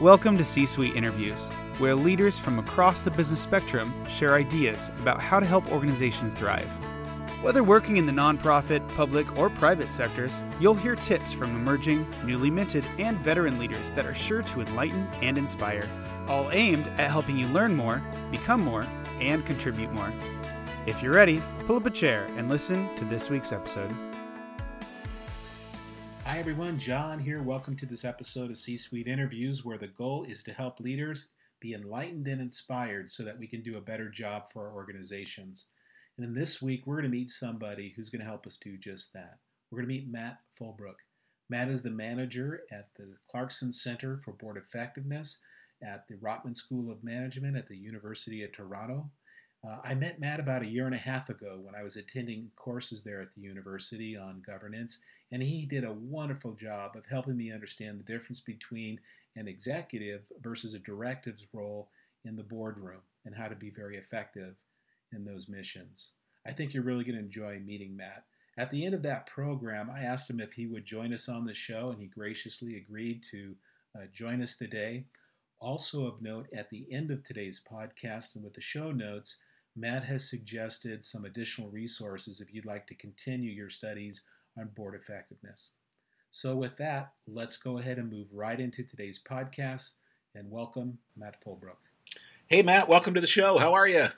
Welcome to C Suite Interviews, where leaders from across the business spectrum share ideas about how to help organizations thrive. Whether working in the nonprofit, public, or private sectors, you'll hear tips from emerging, newly minted, and veteran leaders that are sure to enlighten and inspire, all aimed at helping you learn more, become more, and contribute more. If you're ready, pull up a chair and listen to this week's episode. Hi, everyone. John here. Welcome to this episode of C Suite Interviews, where the goal is to help leaders be enlightened and inspired so that we can do a better job for our organizations. And in this week, we're going to meet somebody who's going to help us do just that. We're going to meet Matt Fullbrook. Matt is the manager at the Clarkson Center for Board Effectiveness at the Rotman School of Management at the University of Toronto. Uh, I met Matt about a year and a half ago when I was attending courses there at the university on governance, and he did a wonderful job of helping me understand the difference between an executive versus a directives role in the boardroom and how to be very effective in those missions. I think you're really going to enjoy meeting Matt. At the end of that program, I asked him if he would join us on the show, and he graciously agreed to uh, join us today. Also, of note, at the end of today's podcast and with the show notes, Matt has suggested some additional resources if you'd like to continue your studies on board effectiveness. So, with that, let's go ahead and move right into today's podcast and welcome Matt Fullbrook. Hey, Matt, welcome to the show. How are you?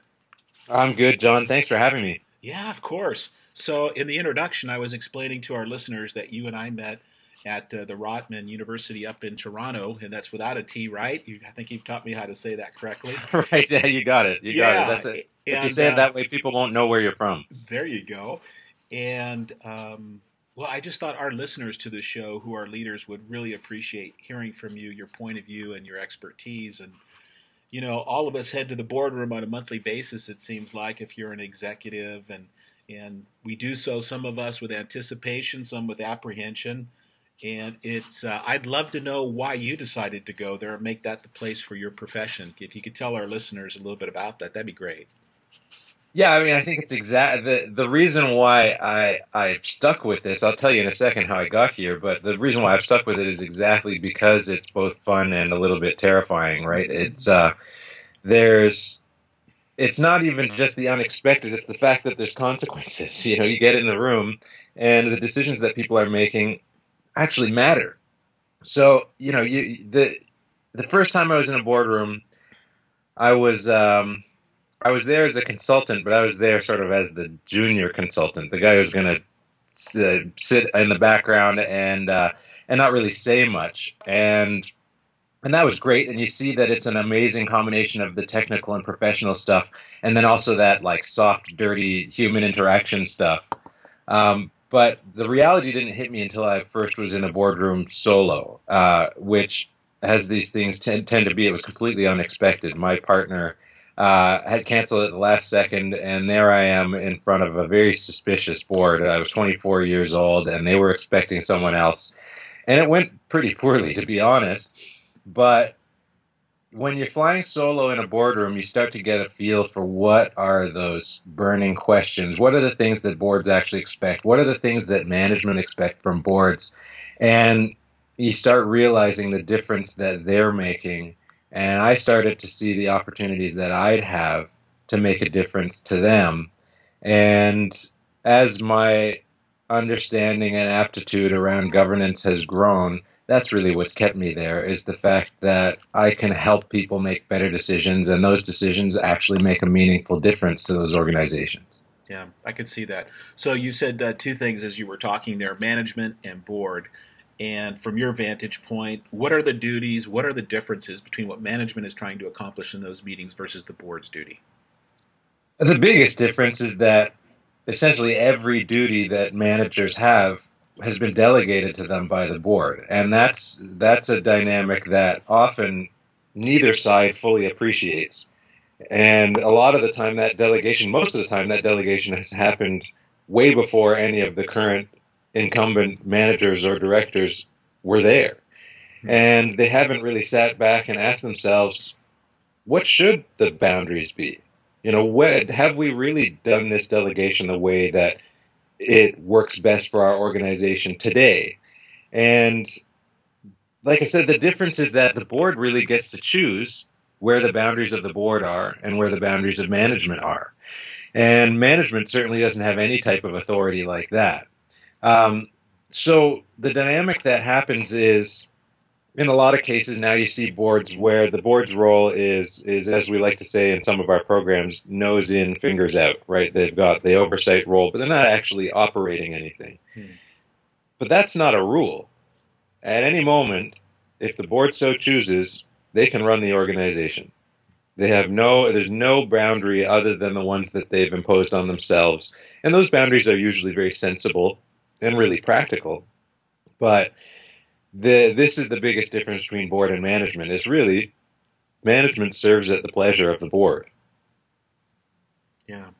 I'm good, John. Thanks for having me. Yeah, of course. So, in the introduction, I was explaining to our listeners that you and I met at uh, the Rotman University up in Toronto, and that's without a T, right? You, I think you've taught me how to say that correctly. right, yeah, you got it. You yeah, got it. That's it. If and, you say it that uh, way, people won't know where you're from. There you go. And um, well, I just thought our listeners to the show, who are leaders, would really appreciate hearing from you, your point of view, and your expertise. And you know, all of us head to the boardroom on a monthly basis. It seems like if you're an executive, and and we do so. Some of us with anticipation, some with apprehension. And it's uh, I'd love to know why you decided to go there and make that the place for your profession. If you could tell our listeners a little bit about that, that'd be great. Yeah, I mean, I think it's exact the the reason why I I stuck with this. I'll tell you in a second how I got here, but the reason why I've stuck with it is exactly because it's both fun and a little bit terrifying, right? It's uh, there's it's not even just the unexpected; it's the fact that there's consequences. You know, you get in the room, and the decisions that people are making actually matter. So, you know, you the the first time I was in a boardroom, I was. Um, I was there as a consultant, but I was there sort of as the junior consultant, the guy who's going to uh, sit in the background and uh, and not really say much. And and that was great. And you see that it's an amazing combination of the technical and professional stuff, and then also that like soft, dirty human interaction stuff. Um, but the reality didn't hit me until I first was in a boardroom solo, uh, which as these things tend, tend to be, it was completely unexpected. My partner uh, had canceled at the last second, and there I am in front of a very suspicious board. I was 24 years old, and they were expecting someone else, and it went pretty poorly, to be honest. But when you're flying solo in a boardroom, you start to get a feel for what are those burning questions. What are the things that boards actually expect? What are the things that management expect from boards? And you start realizing the difference that they're making and I started to see the opportunities that I'd have to make a difference to them. And as my understanding and aptitude around governance has grown, that's really what's kept me there is the fact that I can help people make better decisions and those decisions actually make a meaningful difference to those organizations. Yeah, I can see that. So you said uh, two things as you were talking there management and board. And from your vantage point, what are the duties? What are the differences between what management is trying to accomplish in those meetings versus the board's duty? The biggest difference is that essentially every duty that managers have has been delegated to them by the board, and that's that's a dynamic that often neither side fully appreciates. And a lot of the time, that delegation, most of the time, that delegation has happened way before any of the current incumbent managers or directors were there. Hmm. And they haven't really sat back and asked themselves, what should the boundaries be? You know, what, have we really done this delegation the way that it works best for our organization today? And like I said, the difference is that the board really gets to choose where the boundaries of the board are and where the boundaries of management are. And management certainly doesn't have any type of authority like that. Um, so the dynamic that happens is in a lot of cases now you see boards where the board's role is is as we like to say in some of our programs nose in fingers out right? They've got the oversight role but they're not actually operating anything. Hmm. but that's not a rule. At any moment if the board so chooses they can run the organization. They have no there's no boundary other than the ones that they've imposed on themselves. And those boundaries are usually very sensible and really practical. But the this is the biggest difference between board and management is really management serves at the pleasure of the board. Yeah.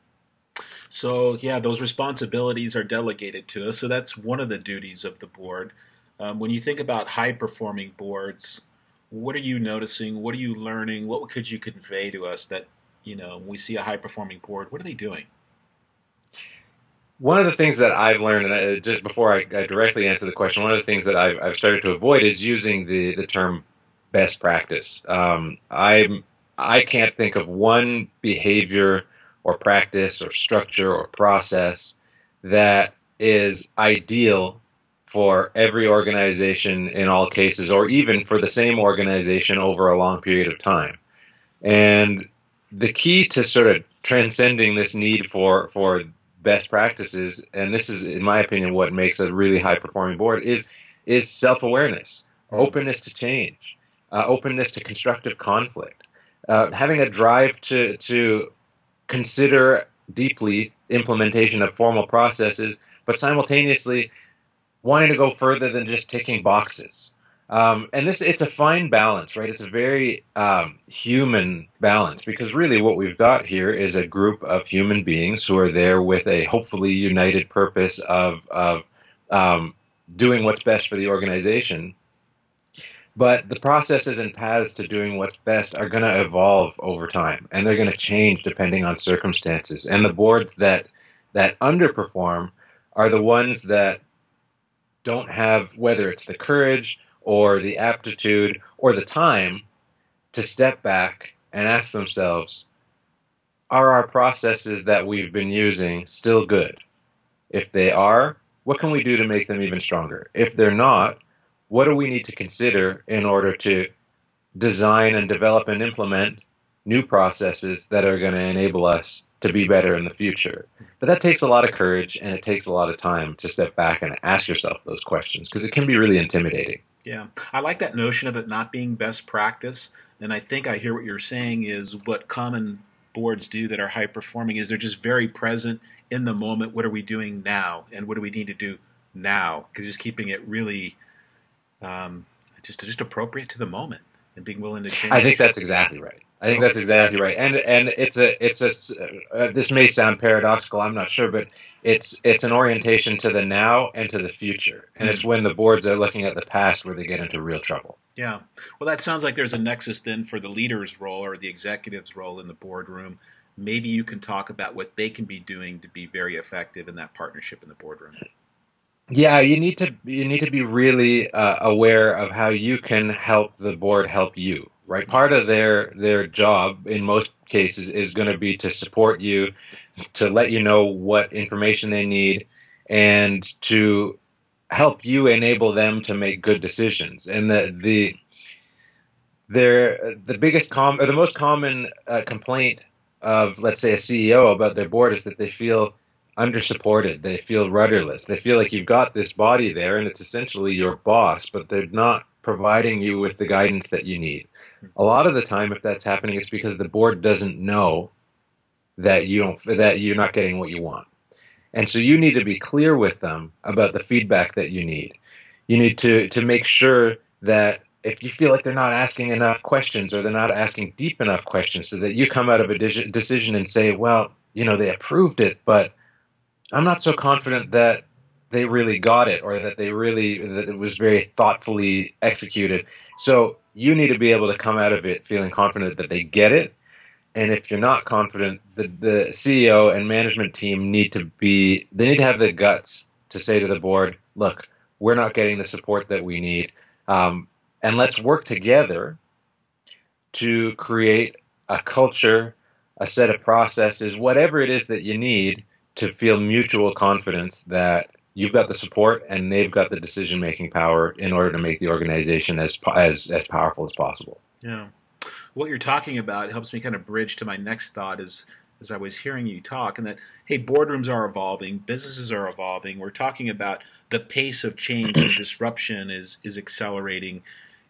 So yeah, those responsibilities are delegated to us. So that's one of the duties of the board. Um, when you think about high performing boards, what are you noticing? What are you learning? What could you convey to us that you know when we see a high performing board? What are they doing? One of the things that I've learned, and I, just before I, I, directly answer the question, one of the things that I've, I've, started to avoid is using the, the term best practice. Um, I'm I can't think of one behavior or practice or structure or process that is ideal for every organization in all cases, or even for the same organization over a long period of time. And the key to sort of transcending this need for for best practices, and this is, in my opinion, what makes a really high performing board is is self awareness, openness to change, uh, openness to constructive conflict, uh, having a drive to to consider deeply implementation of formal processes, but simultaneously wanting to go further than just ticking boxes. Um, and this it's a fine balance, right? It's a very um, human balance because really what we've got here is a group of human beings who are there with a hopefully united purpose of of um, doing what's best for the organization. But the processes and paths to doing what's best are going to evolve over time, and they're going to change depending on circumstances. And the boards that that underperform are the ones that don't have whether it's the courage or the aptitude or the time to step back and ask themselves are our processes that we've been using still good? If they are, what can we do to make them even stronger? If they're not, what do we need to consider in order to design and develop and implement new processes that are going to enable us to be better in the future? But that takes a lot of courage and it takes a lot of time to step back and ask yourself those questions because it can be really intimidating. Yeah, I like that notion of it not being best practice, and I think I hear what you're saying is what common boards do that are high performing is they're just very present in the moment. What are we doing now, and what do we need to do now? Because just keeping it really, um, just just appropriate to the moment and being willing to change. I think that's exactly right. I think that's exactly right, and and it's a it's a uh, this may sound paradoxical, I'm not sure, but it's it's an orientation to the now and to the future, and it's when the boards are looking at the past where they get into real trouble. Yeah, well, that sounds like there's a nexus then for the leader's role or the executive's role in the boardroom. Maybe you can talk about what they can be doing to be very effective in that partnership in the boardroom. Yeah, you need to you need to be really uh, aware of how you can help the board help you right? Part of their their job in most cases is going to be to support you, to let you know what information they need, and to help you enable them to make good decisions. And the the their the biggest com or the most common uh, complaint of let's say a CEO about their board is that they feel undersupported. They feel rudderless. They feel like you've got this body there and it's essentially your boss, but they're not providing you with the guidance that you need. A lot of the time, if that's happening, it's because the board doesn't know that you don't that you're not getting what you want, and so you need to be clear with them about the feedback that you need. You need to to make sure that if you feel like they're not asking enough questions or they're not asking deep enough questions, so that you come out of a decision and say, well, you know, they approved it, but I'm not so confident that they really got it or that they really that it was very thoughtfully executed. So you need to be able to come out of it feeling confident that they get it. And if you're not confident, the, the CEO and management team need to be, they need to have the guts to say to the board, look, we're not getting the support that we need. Um, and let's work together to create a culture, a set of processes, whatever it is that you need to feel mutual confidence that you've got the support and they've got the decision making power in order to make the organization as as as powerful as possible. Yeah. What you're talking about helps me kind of bridge to my next thought is as I was hearing you talk and that hey boardrooms are evolving, businesses are evolving. We're talking about the pace of change and disruption is is accelerating.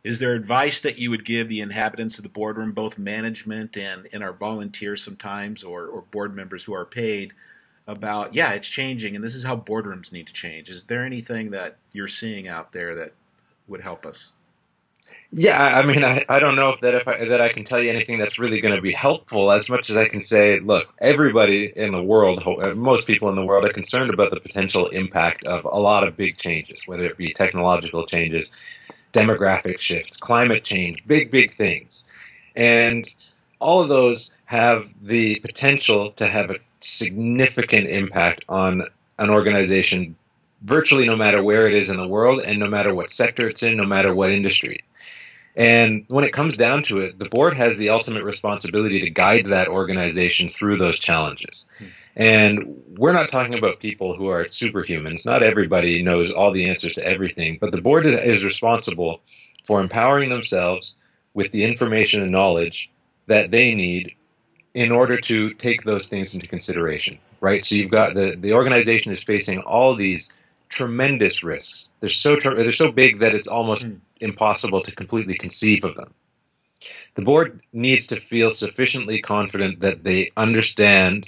Is there advice that you would give the inhabitants of the boardroom, both management and, and our volunteers sometimes or, or board members who are paid, about yeah it's changing and this is how boardrooms need to change. Is there anything that you're seeing out there that would help us? Yeah i mean i, I don't know if that if I, that i can tell you anything that's really going to be helpful as much as i can say look everybody in the world uh, most people in the world are concerned about the potential impact of a lot of big changes whether it be technological changes demographic shifts climate change big big things. And all of those have the potential to have a significant impact on an organization virtually no matter where it is in the world and no matter what sector it's in, no matter what industry. And when it comes down to it, the board has the ultimate responsibility to guide that organization through those challenges. Hmm. And we're not talking about people who are superhumans. Not everybody knows all the answers to everything, but the board is responsible for empowering themselves with the information and knowledge that they need in order to take those things into consideration, right? So you've got the the organization is facing all these tremendous risks. They're so they're so big that it's almost mm. impossible to completely conceive of them. The board needs to feel sufficiently confident that they understand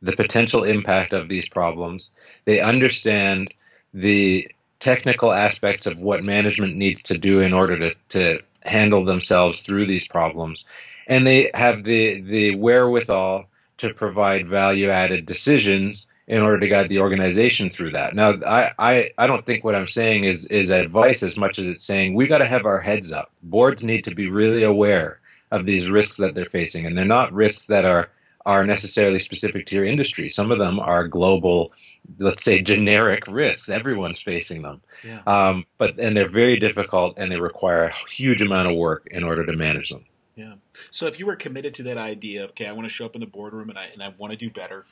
the potential impact of these problems. They understand the technical aspects of what management needs to do in order to, to handle themselves through these problems and they have the the wherewithal to provide value added decisions in order to guide the organization through that. Now, I, I, I don't think what I'm saying is is advice as much as it's saying we got to have our heads up. Boards need to be really aware of these risks that they're facing, and they're not risks that are are necessarily specific to your industry. Some of them are global, let's say generic risks. Everyone's facing them, yeah. um, but and they're very difficult and they require a huge amount of work in order to manage them. Yeah. So if you were committed to that idea okay, I want to show up in the boardroom and I, and I want to do better,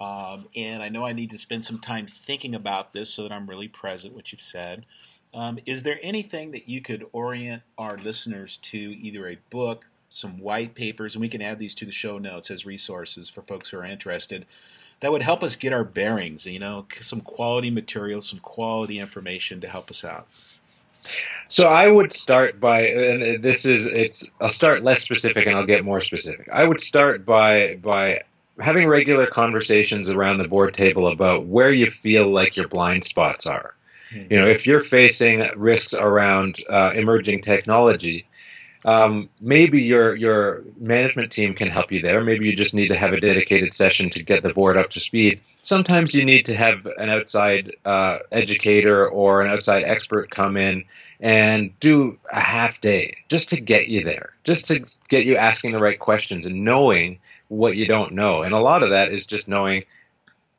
um, and I know I need to spend some time thinking about this so that I'm really present, What you've said, um, is there anything that you could orient our listeners to, either a book, some white papers, and we can add these to the show notes as resources for folks who are interested, that would help us get our bearings, you know, some quality material, some quality information to help us out? So I would start by, and this is it's. I'll start less specific, and I'll get more specific. I would start by by having regular conversations around the board table about where you feel like your blind spots are. Mm-hmm. You know, if you're facing risks around uh, emerging technology, um, maybe your your management team can help you there. Maybe you just need to have a dedicated session to get the board up to speed. Sometimes you need to have an outside uh, educator or an outside expert come in and do a half day just to get you there, just to get you asking the right questions and knowing what you don't know. And a lot of that is just knowing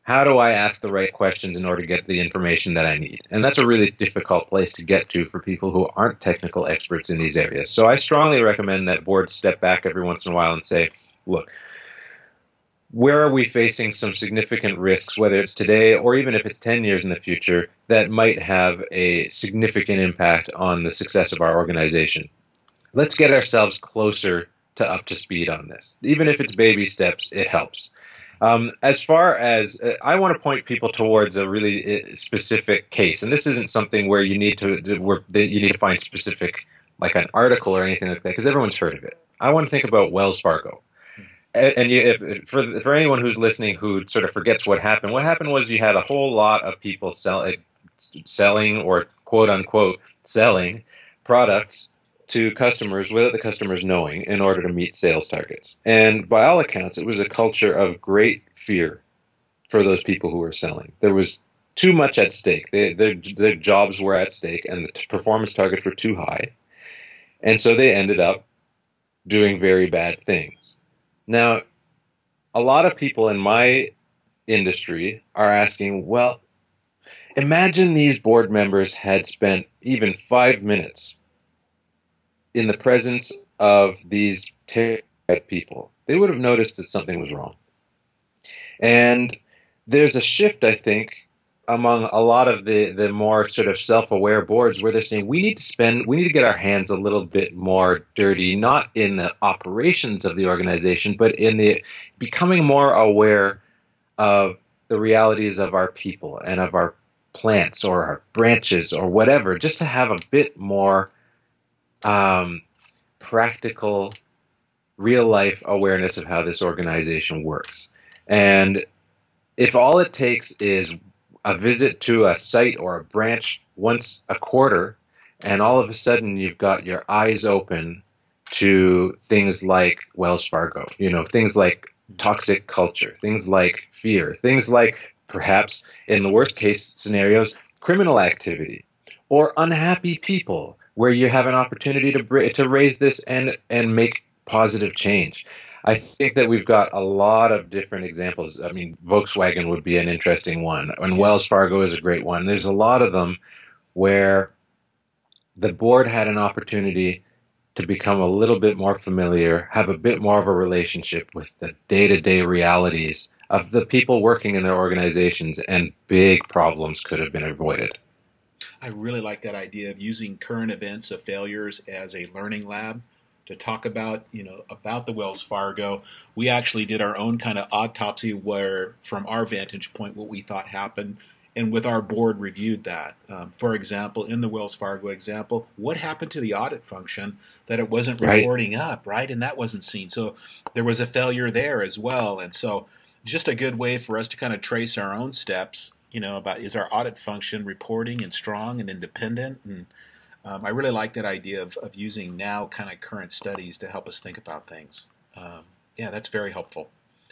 how do I ask the right questions in order to get the information that I need? And that's a really difficult place to get to for people who aren't technical experts in these areas. So I strongly recommend that boards step back every once in a while and say, look, where are we facing some significant risks, whether it's today or even if it's 10 years in the future, that might have a significant impact on the success of our organization? Let's get ourselves closer to up to speed on this. Even if it's baby steps, it helps. Um, as far as uh, I want to point people towards a really uh, specific case, and this isn't something where you need to where you need to find specific like an article or anything like that because everyone's heard of it. I want to think about Wells Fargo. And, you, if, for for anyone who's listening who sort of forgets what happened, what happened was you had a whole lot of people sell, selling or quote unquote selling products to customers without the customers knowing in order to meet sales targets. And by all accounts, it was a culture of great fear for those people who were selling. There was too much at stake. They, their, their jobs were at stake, and the performance targets were too high. And so they ended up doing very bad things. Now, a lot of people in my industry are asking, well, imagine these board members had spent even five minutes in the presence of these terrified people, they would have noticed that something was wrong. And there's a shift, I think, among a lot of the the more sort of self-aware boards where they're saying we need to spend we need to get our hands a little bit more dirty not in the operations of the organization but in the becoming more aware of the realities of our people and of our plants or our branches or whatever just to have a bit more um, practical real life awareness of how this organization works. And if all it takes is a visit to a site or a branch once a quarter, and all of a sudden you've got your eyes open to things like Wells Fargo, you know, things like toxic culture, things like fear, things like perhaps in the worst case scenarios, criminal activity or unhappy people where you have an opportunity to to raise this and and make positive change. I think that we've got a lot of different examples. I mean, Volkswagen would be an interesting one, and Wells Fargo is a great one. There's a lot of them where the board had an opportunity to become a little bit more familiar, have a bit more of a relationship with the day to day realities of the people working in their organizations, and big problems could have been avoided. I really like that idea of using current events of failures as a learning lab to talk about you know about the Wells Fargo. We actually did our own kind of autopsy where, from our vantage point, what we thought happened, and with our board reviewed that. Um, for example, in the Wells Fargo example, what happened to the audit function that it wasn't reporting right. up, right, and that wasn't seen. So there was a failure there as well, and so just a good way for us to kind of trace our own steps. You know, about is our audit function reporting and strong and independent and um, I really like that idea of, of using now kind of current studies to help us think about things. Um, yeah, that's very helpful.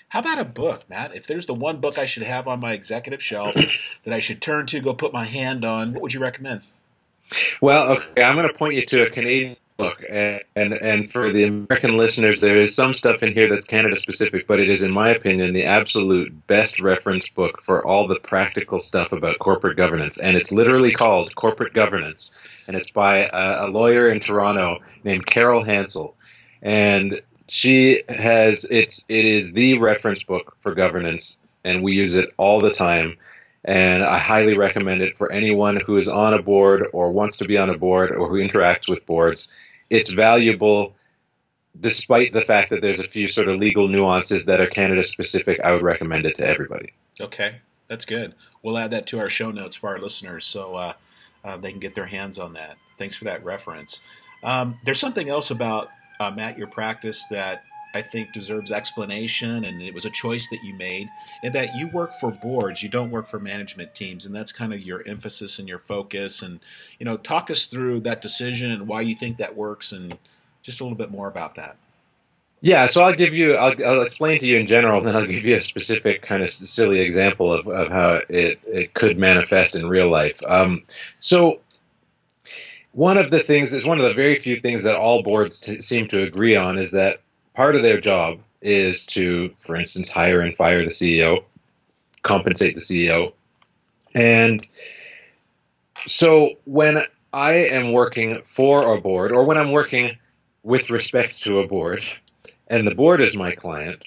How about a book, Matt? If there's the one book I should have on my executive shelf that I should turn to, go put my hand on, what would you recommend? Well, okay, I'm going to point you to a Canadian book, and, and and for the American listeners, there is some stuff in here that's Canada specific, but it is, in my opinion, the absolute best reference book for all the practical stuff about corporate governance, and it's literally called Corporate Governance and it's by a, a lawyer in Toronto named Carol Hansell, and she has it's it is the reference book for governance, and we use it all the time. And I highly recommend it for anyone who is on a board or wants to be on a board or who interacts with boards. It's valuable despite the fact that there's a few sort of legal nuances that are Canada specific, I would recommend it to everybody. Okay, that's good. We'll add that to our show notes for our listeners. So uh, uh, they can get their hands on that. Thanks for that reference. Um, there's something else about uh, Matt your practice that I think deserves explanation, and it was a choice that you made. In that you work for boards, you don't work for management teams, and that's kind of your emphasis and your focus. And you know, talk us through that decision and why you think that works, and just a little bit more about that. Yeah, so I'll give you, I'll, I'll explain to you in general, and then I'll give you a specific kind of silly example of, of how it, it could manifest in real life. Um, so, one of the things is one of the very few things that all boards t- seem to agree on is that part of their job is to, for instance, hire and fire the CEO, compensate the CEO. And so, when I am working for a board, or when I'm working with respect to a board, and the board is my client,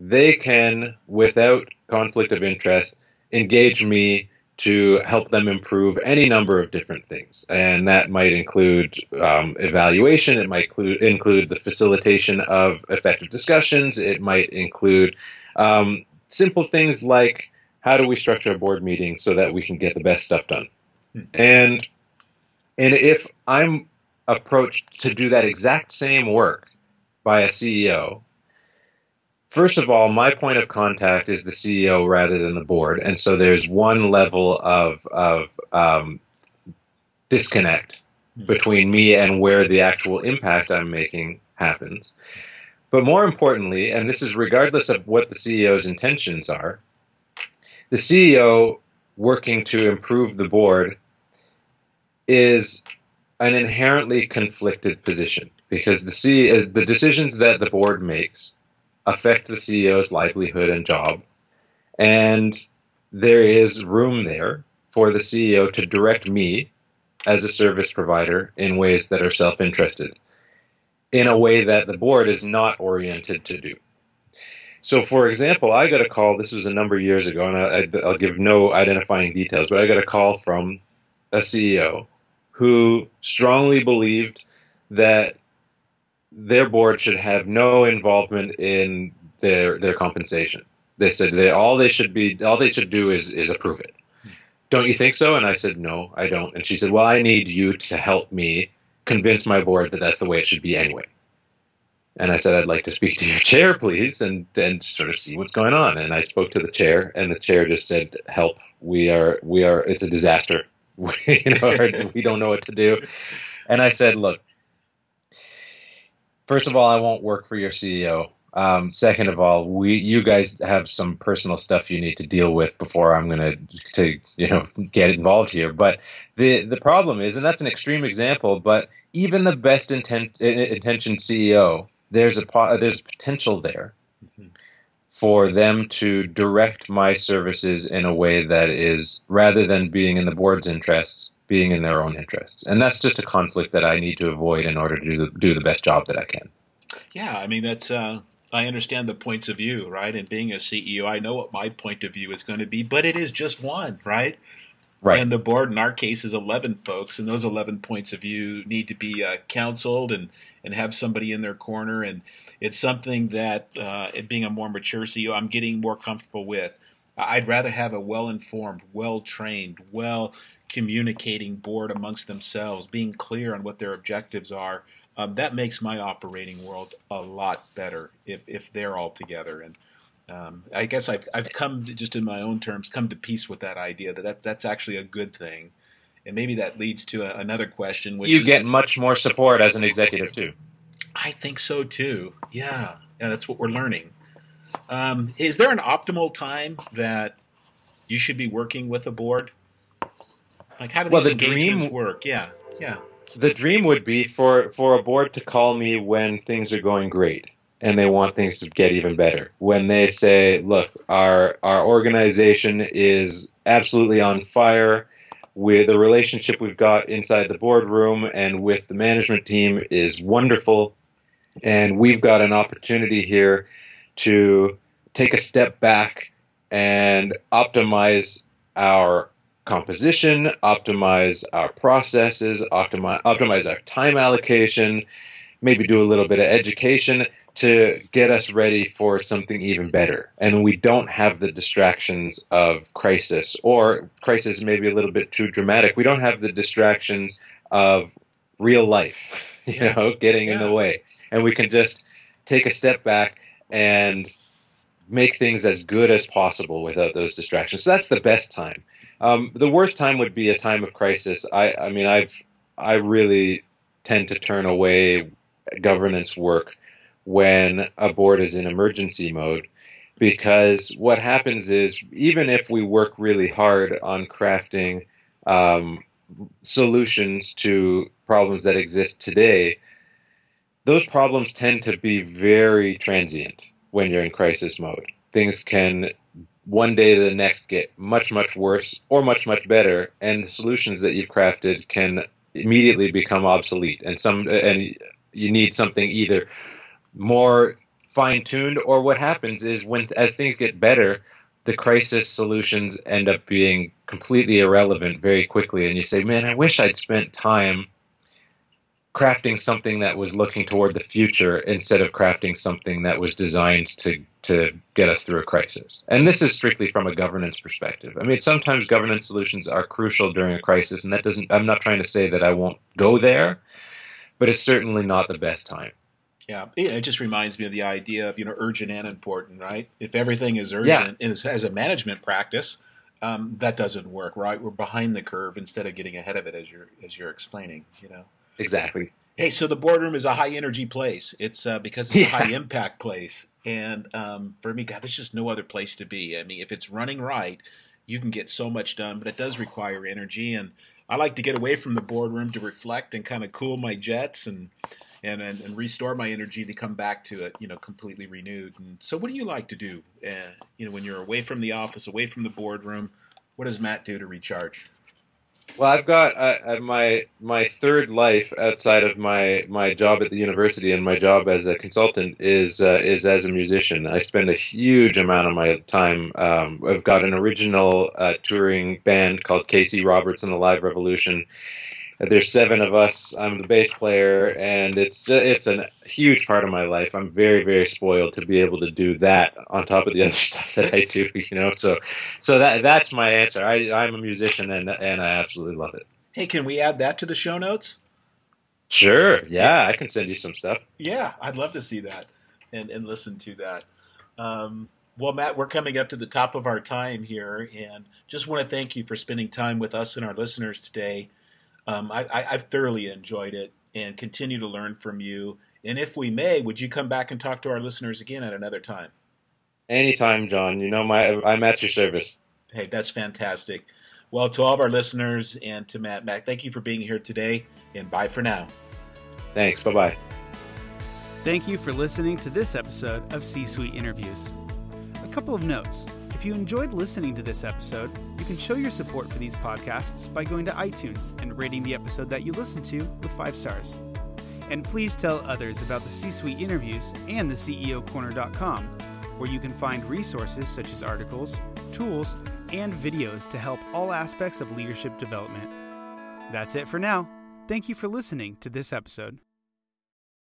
they can, without conflict of interest, engage me to help them improve any number of different things. And that might include um, evaluation, it might include, include the facilitation of effective discussions, it might include um, simple things like how do we structure a board meeting so that we can get the best stuff done. Hmm. And and if I'm approached to do that exact same work by a CEO, first of all, my point of contact is the CEO rather than the board, and so there's one level of of um, disconnect hmm. between me and where the actual impact I'm making happens. But more importantly, and this is regardless of what the CEO's intentions are, the CEO working to improve the board is an inherently conflicted position because the C, uh, the decisions that the board makes affect the CEO's livelihood and job, and there is room there for the CEO to direct me as a service provider in ways that are self-interested. in a way that the board is not oriented to do. So, for example, I got a call. This was a number of years ago, and I, will give no identifying details, but I got a call from a CEO who strongly believed that their board should have no involvement in their their compensation. They said they all they should be all they should do is is approve it. Don't you think so? And I said no, I don't. And she said, well, I need you to help me convince my board that that's the way it should be anyway. And I said, I'd like to speak to your chair, please, and and sort of see what's going on. And I spoke to the chair, and the chair just said, "Help! We are we are. It's a disaster. We, you know, we don't know what to do." And I said, "Look, first of all, I won't work for your CEO. Um, second of all, we you guys have some personal stuff you need to deal with before I'm going to to you know get involved here. But the the problem is, and that's an extreme example, but even the best intent intentioned CEO there's a there's potential there mm-hmm. for them to direct my services in a way that is rather than being in the board's interests, being in their own interests, and that's just a conflict that I need to avoid in order to do the, do the best job that I can. Yeah, I mean that's. Uh, I understand the points of view, right? And being a CEO, I know what my point of view is going to be, but it is just one, right? Right. And the board, in our case, is 11 folks, and those 11 points of view need to be uh, counseled and and have somebody in their corner. And it's something that, uh, being a more mature CEO, I'm getting more comfortable with. I'd rather have a well informed, well trained, well communicating board amongst themselves, being clear on what their objectives are. Um, that makes my operating world a lot better if, if they're all together. And um, I guess I've, I've come to, just in my own terms, come to peace with that idea that, that that's actually a good thing and maybe that leads to a, another question. Which you get much more support as an executive too. I think so too. Yeah, yeah, that's what we're learning. Um, is there an optimal time that you should be working with a board? Like, how do well, these the engagements dream, work? Yeah, yeah. The dream would be for for a board to call me when things are going great and they want things to get even better. When they say, "Look, our our organization is absolutely on fire with the relationship we've got inside the boardroom and with the management team is wonderful. And we've got an opportunity here to take a step back and optimize our composition, optimize our processes, optimize, optimize our time allocation, maybe do a little bit of education to get us ready for something even better. And we don't have the distractions of crisis, or crisis may be a little bit too dramatic. We don't have the distractions of real life, you know, getting yeah. in the way. And we can just take a step back and make things as good as possible without those distractions. So that's the best time. Um, the worst time would be a time of crisis. I, I mean, I've I really tend to turn away governance work when a board is in emergency mode because what happens is even if we work really hard on crafting um, solutions to problems that exist today, those problems tend to be very transient when you're in crisis mode. Things can one day to the next get much, much worse or much, much better, and the solutions that you've crafted can immediately become obsolete. And some and you need something either more fine tuned, or what happens is when as things get better, the crisis solutions end up being completely irrelevant very quickly, and you say, "Man, I wish I'd spent time." Crafting something that was looking toward the future instead of crafting something that was designed to to get us through a crisis. And this is strictly from a governance perspective. I mean, sometimes governance solutions are crucial during a crisis, and that doesn't. I'm not trying to say that I won't go there, but it's certainly not the best time. Yeah, it just reminds me of the idea of you know urgent and important, right? If everything is urgent yeah. and as a management practice, um, that doesn't work, right? We're behind the curve instead of getting ahead of it, as you're as you're explaining, you know. Exactly. Hey, so the boardroom is a high energy place. It's uh, because it's yeah. a high impact place, and um, for me, God, there's just no other place to be. I mean, if it's running right, you can get so much done, but it does require energy, and I like to get away from the boardroom to reflect and kind of cool my jets and and, and, and restore my energy to come back to it, you know, completely renewed. And so, what do you like to do? Uh, you know, when you're away from the office, away from the boardroom, what does Matt do to recharge? Well, I've got uh, my my third life outside of my my job at the university and my job as a consultant is uh, is as a musician. I spend a huge amount of my time. Um, I've got an original uh, touring band called Casey Roberts and the Live Revolution, there's seven of us. I'm the bass player, and it's it's a huge part of my life. I'm very very spoiled to be able to do that on top of the other stuff that I do. You know, so so that that's my answer. I I'm a musician, and and I absolutely love it. Hey, can we add that to the show notes? Sure. Yeah, I can send you some stuff. Yeah, I'd love to see that and and listen to that. Um, well, Matt, we're coming up to the top of our time here, and just want to thank you for spending time with us and our listeners today. Um, I, I, I've thoroughly enjoyed it and continue to learn from you. And if we may, would you come back and talk to our listeners again at another time? Anytime, John. You know my I'm at your service. Hey, that's fantastic. Well, to all of our listeners and to Matt Mac, thank you for being here today, and bye for now. Thanks. Bye bye. Thank you for listening to this episode of C Suite Interviews. A couple of notes. If you enjoyed listening to this episode, you can show your support for these podcasts by going to iTunes and rating the episode that you listen to with five stars. And please tell others about the C Suite interviews and the CEOcorner.com, where you can find resources such as articles, tools, and videos to help all aspects of leadership development. That's it for now. Thank you for listening to this episode.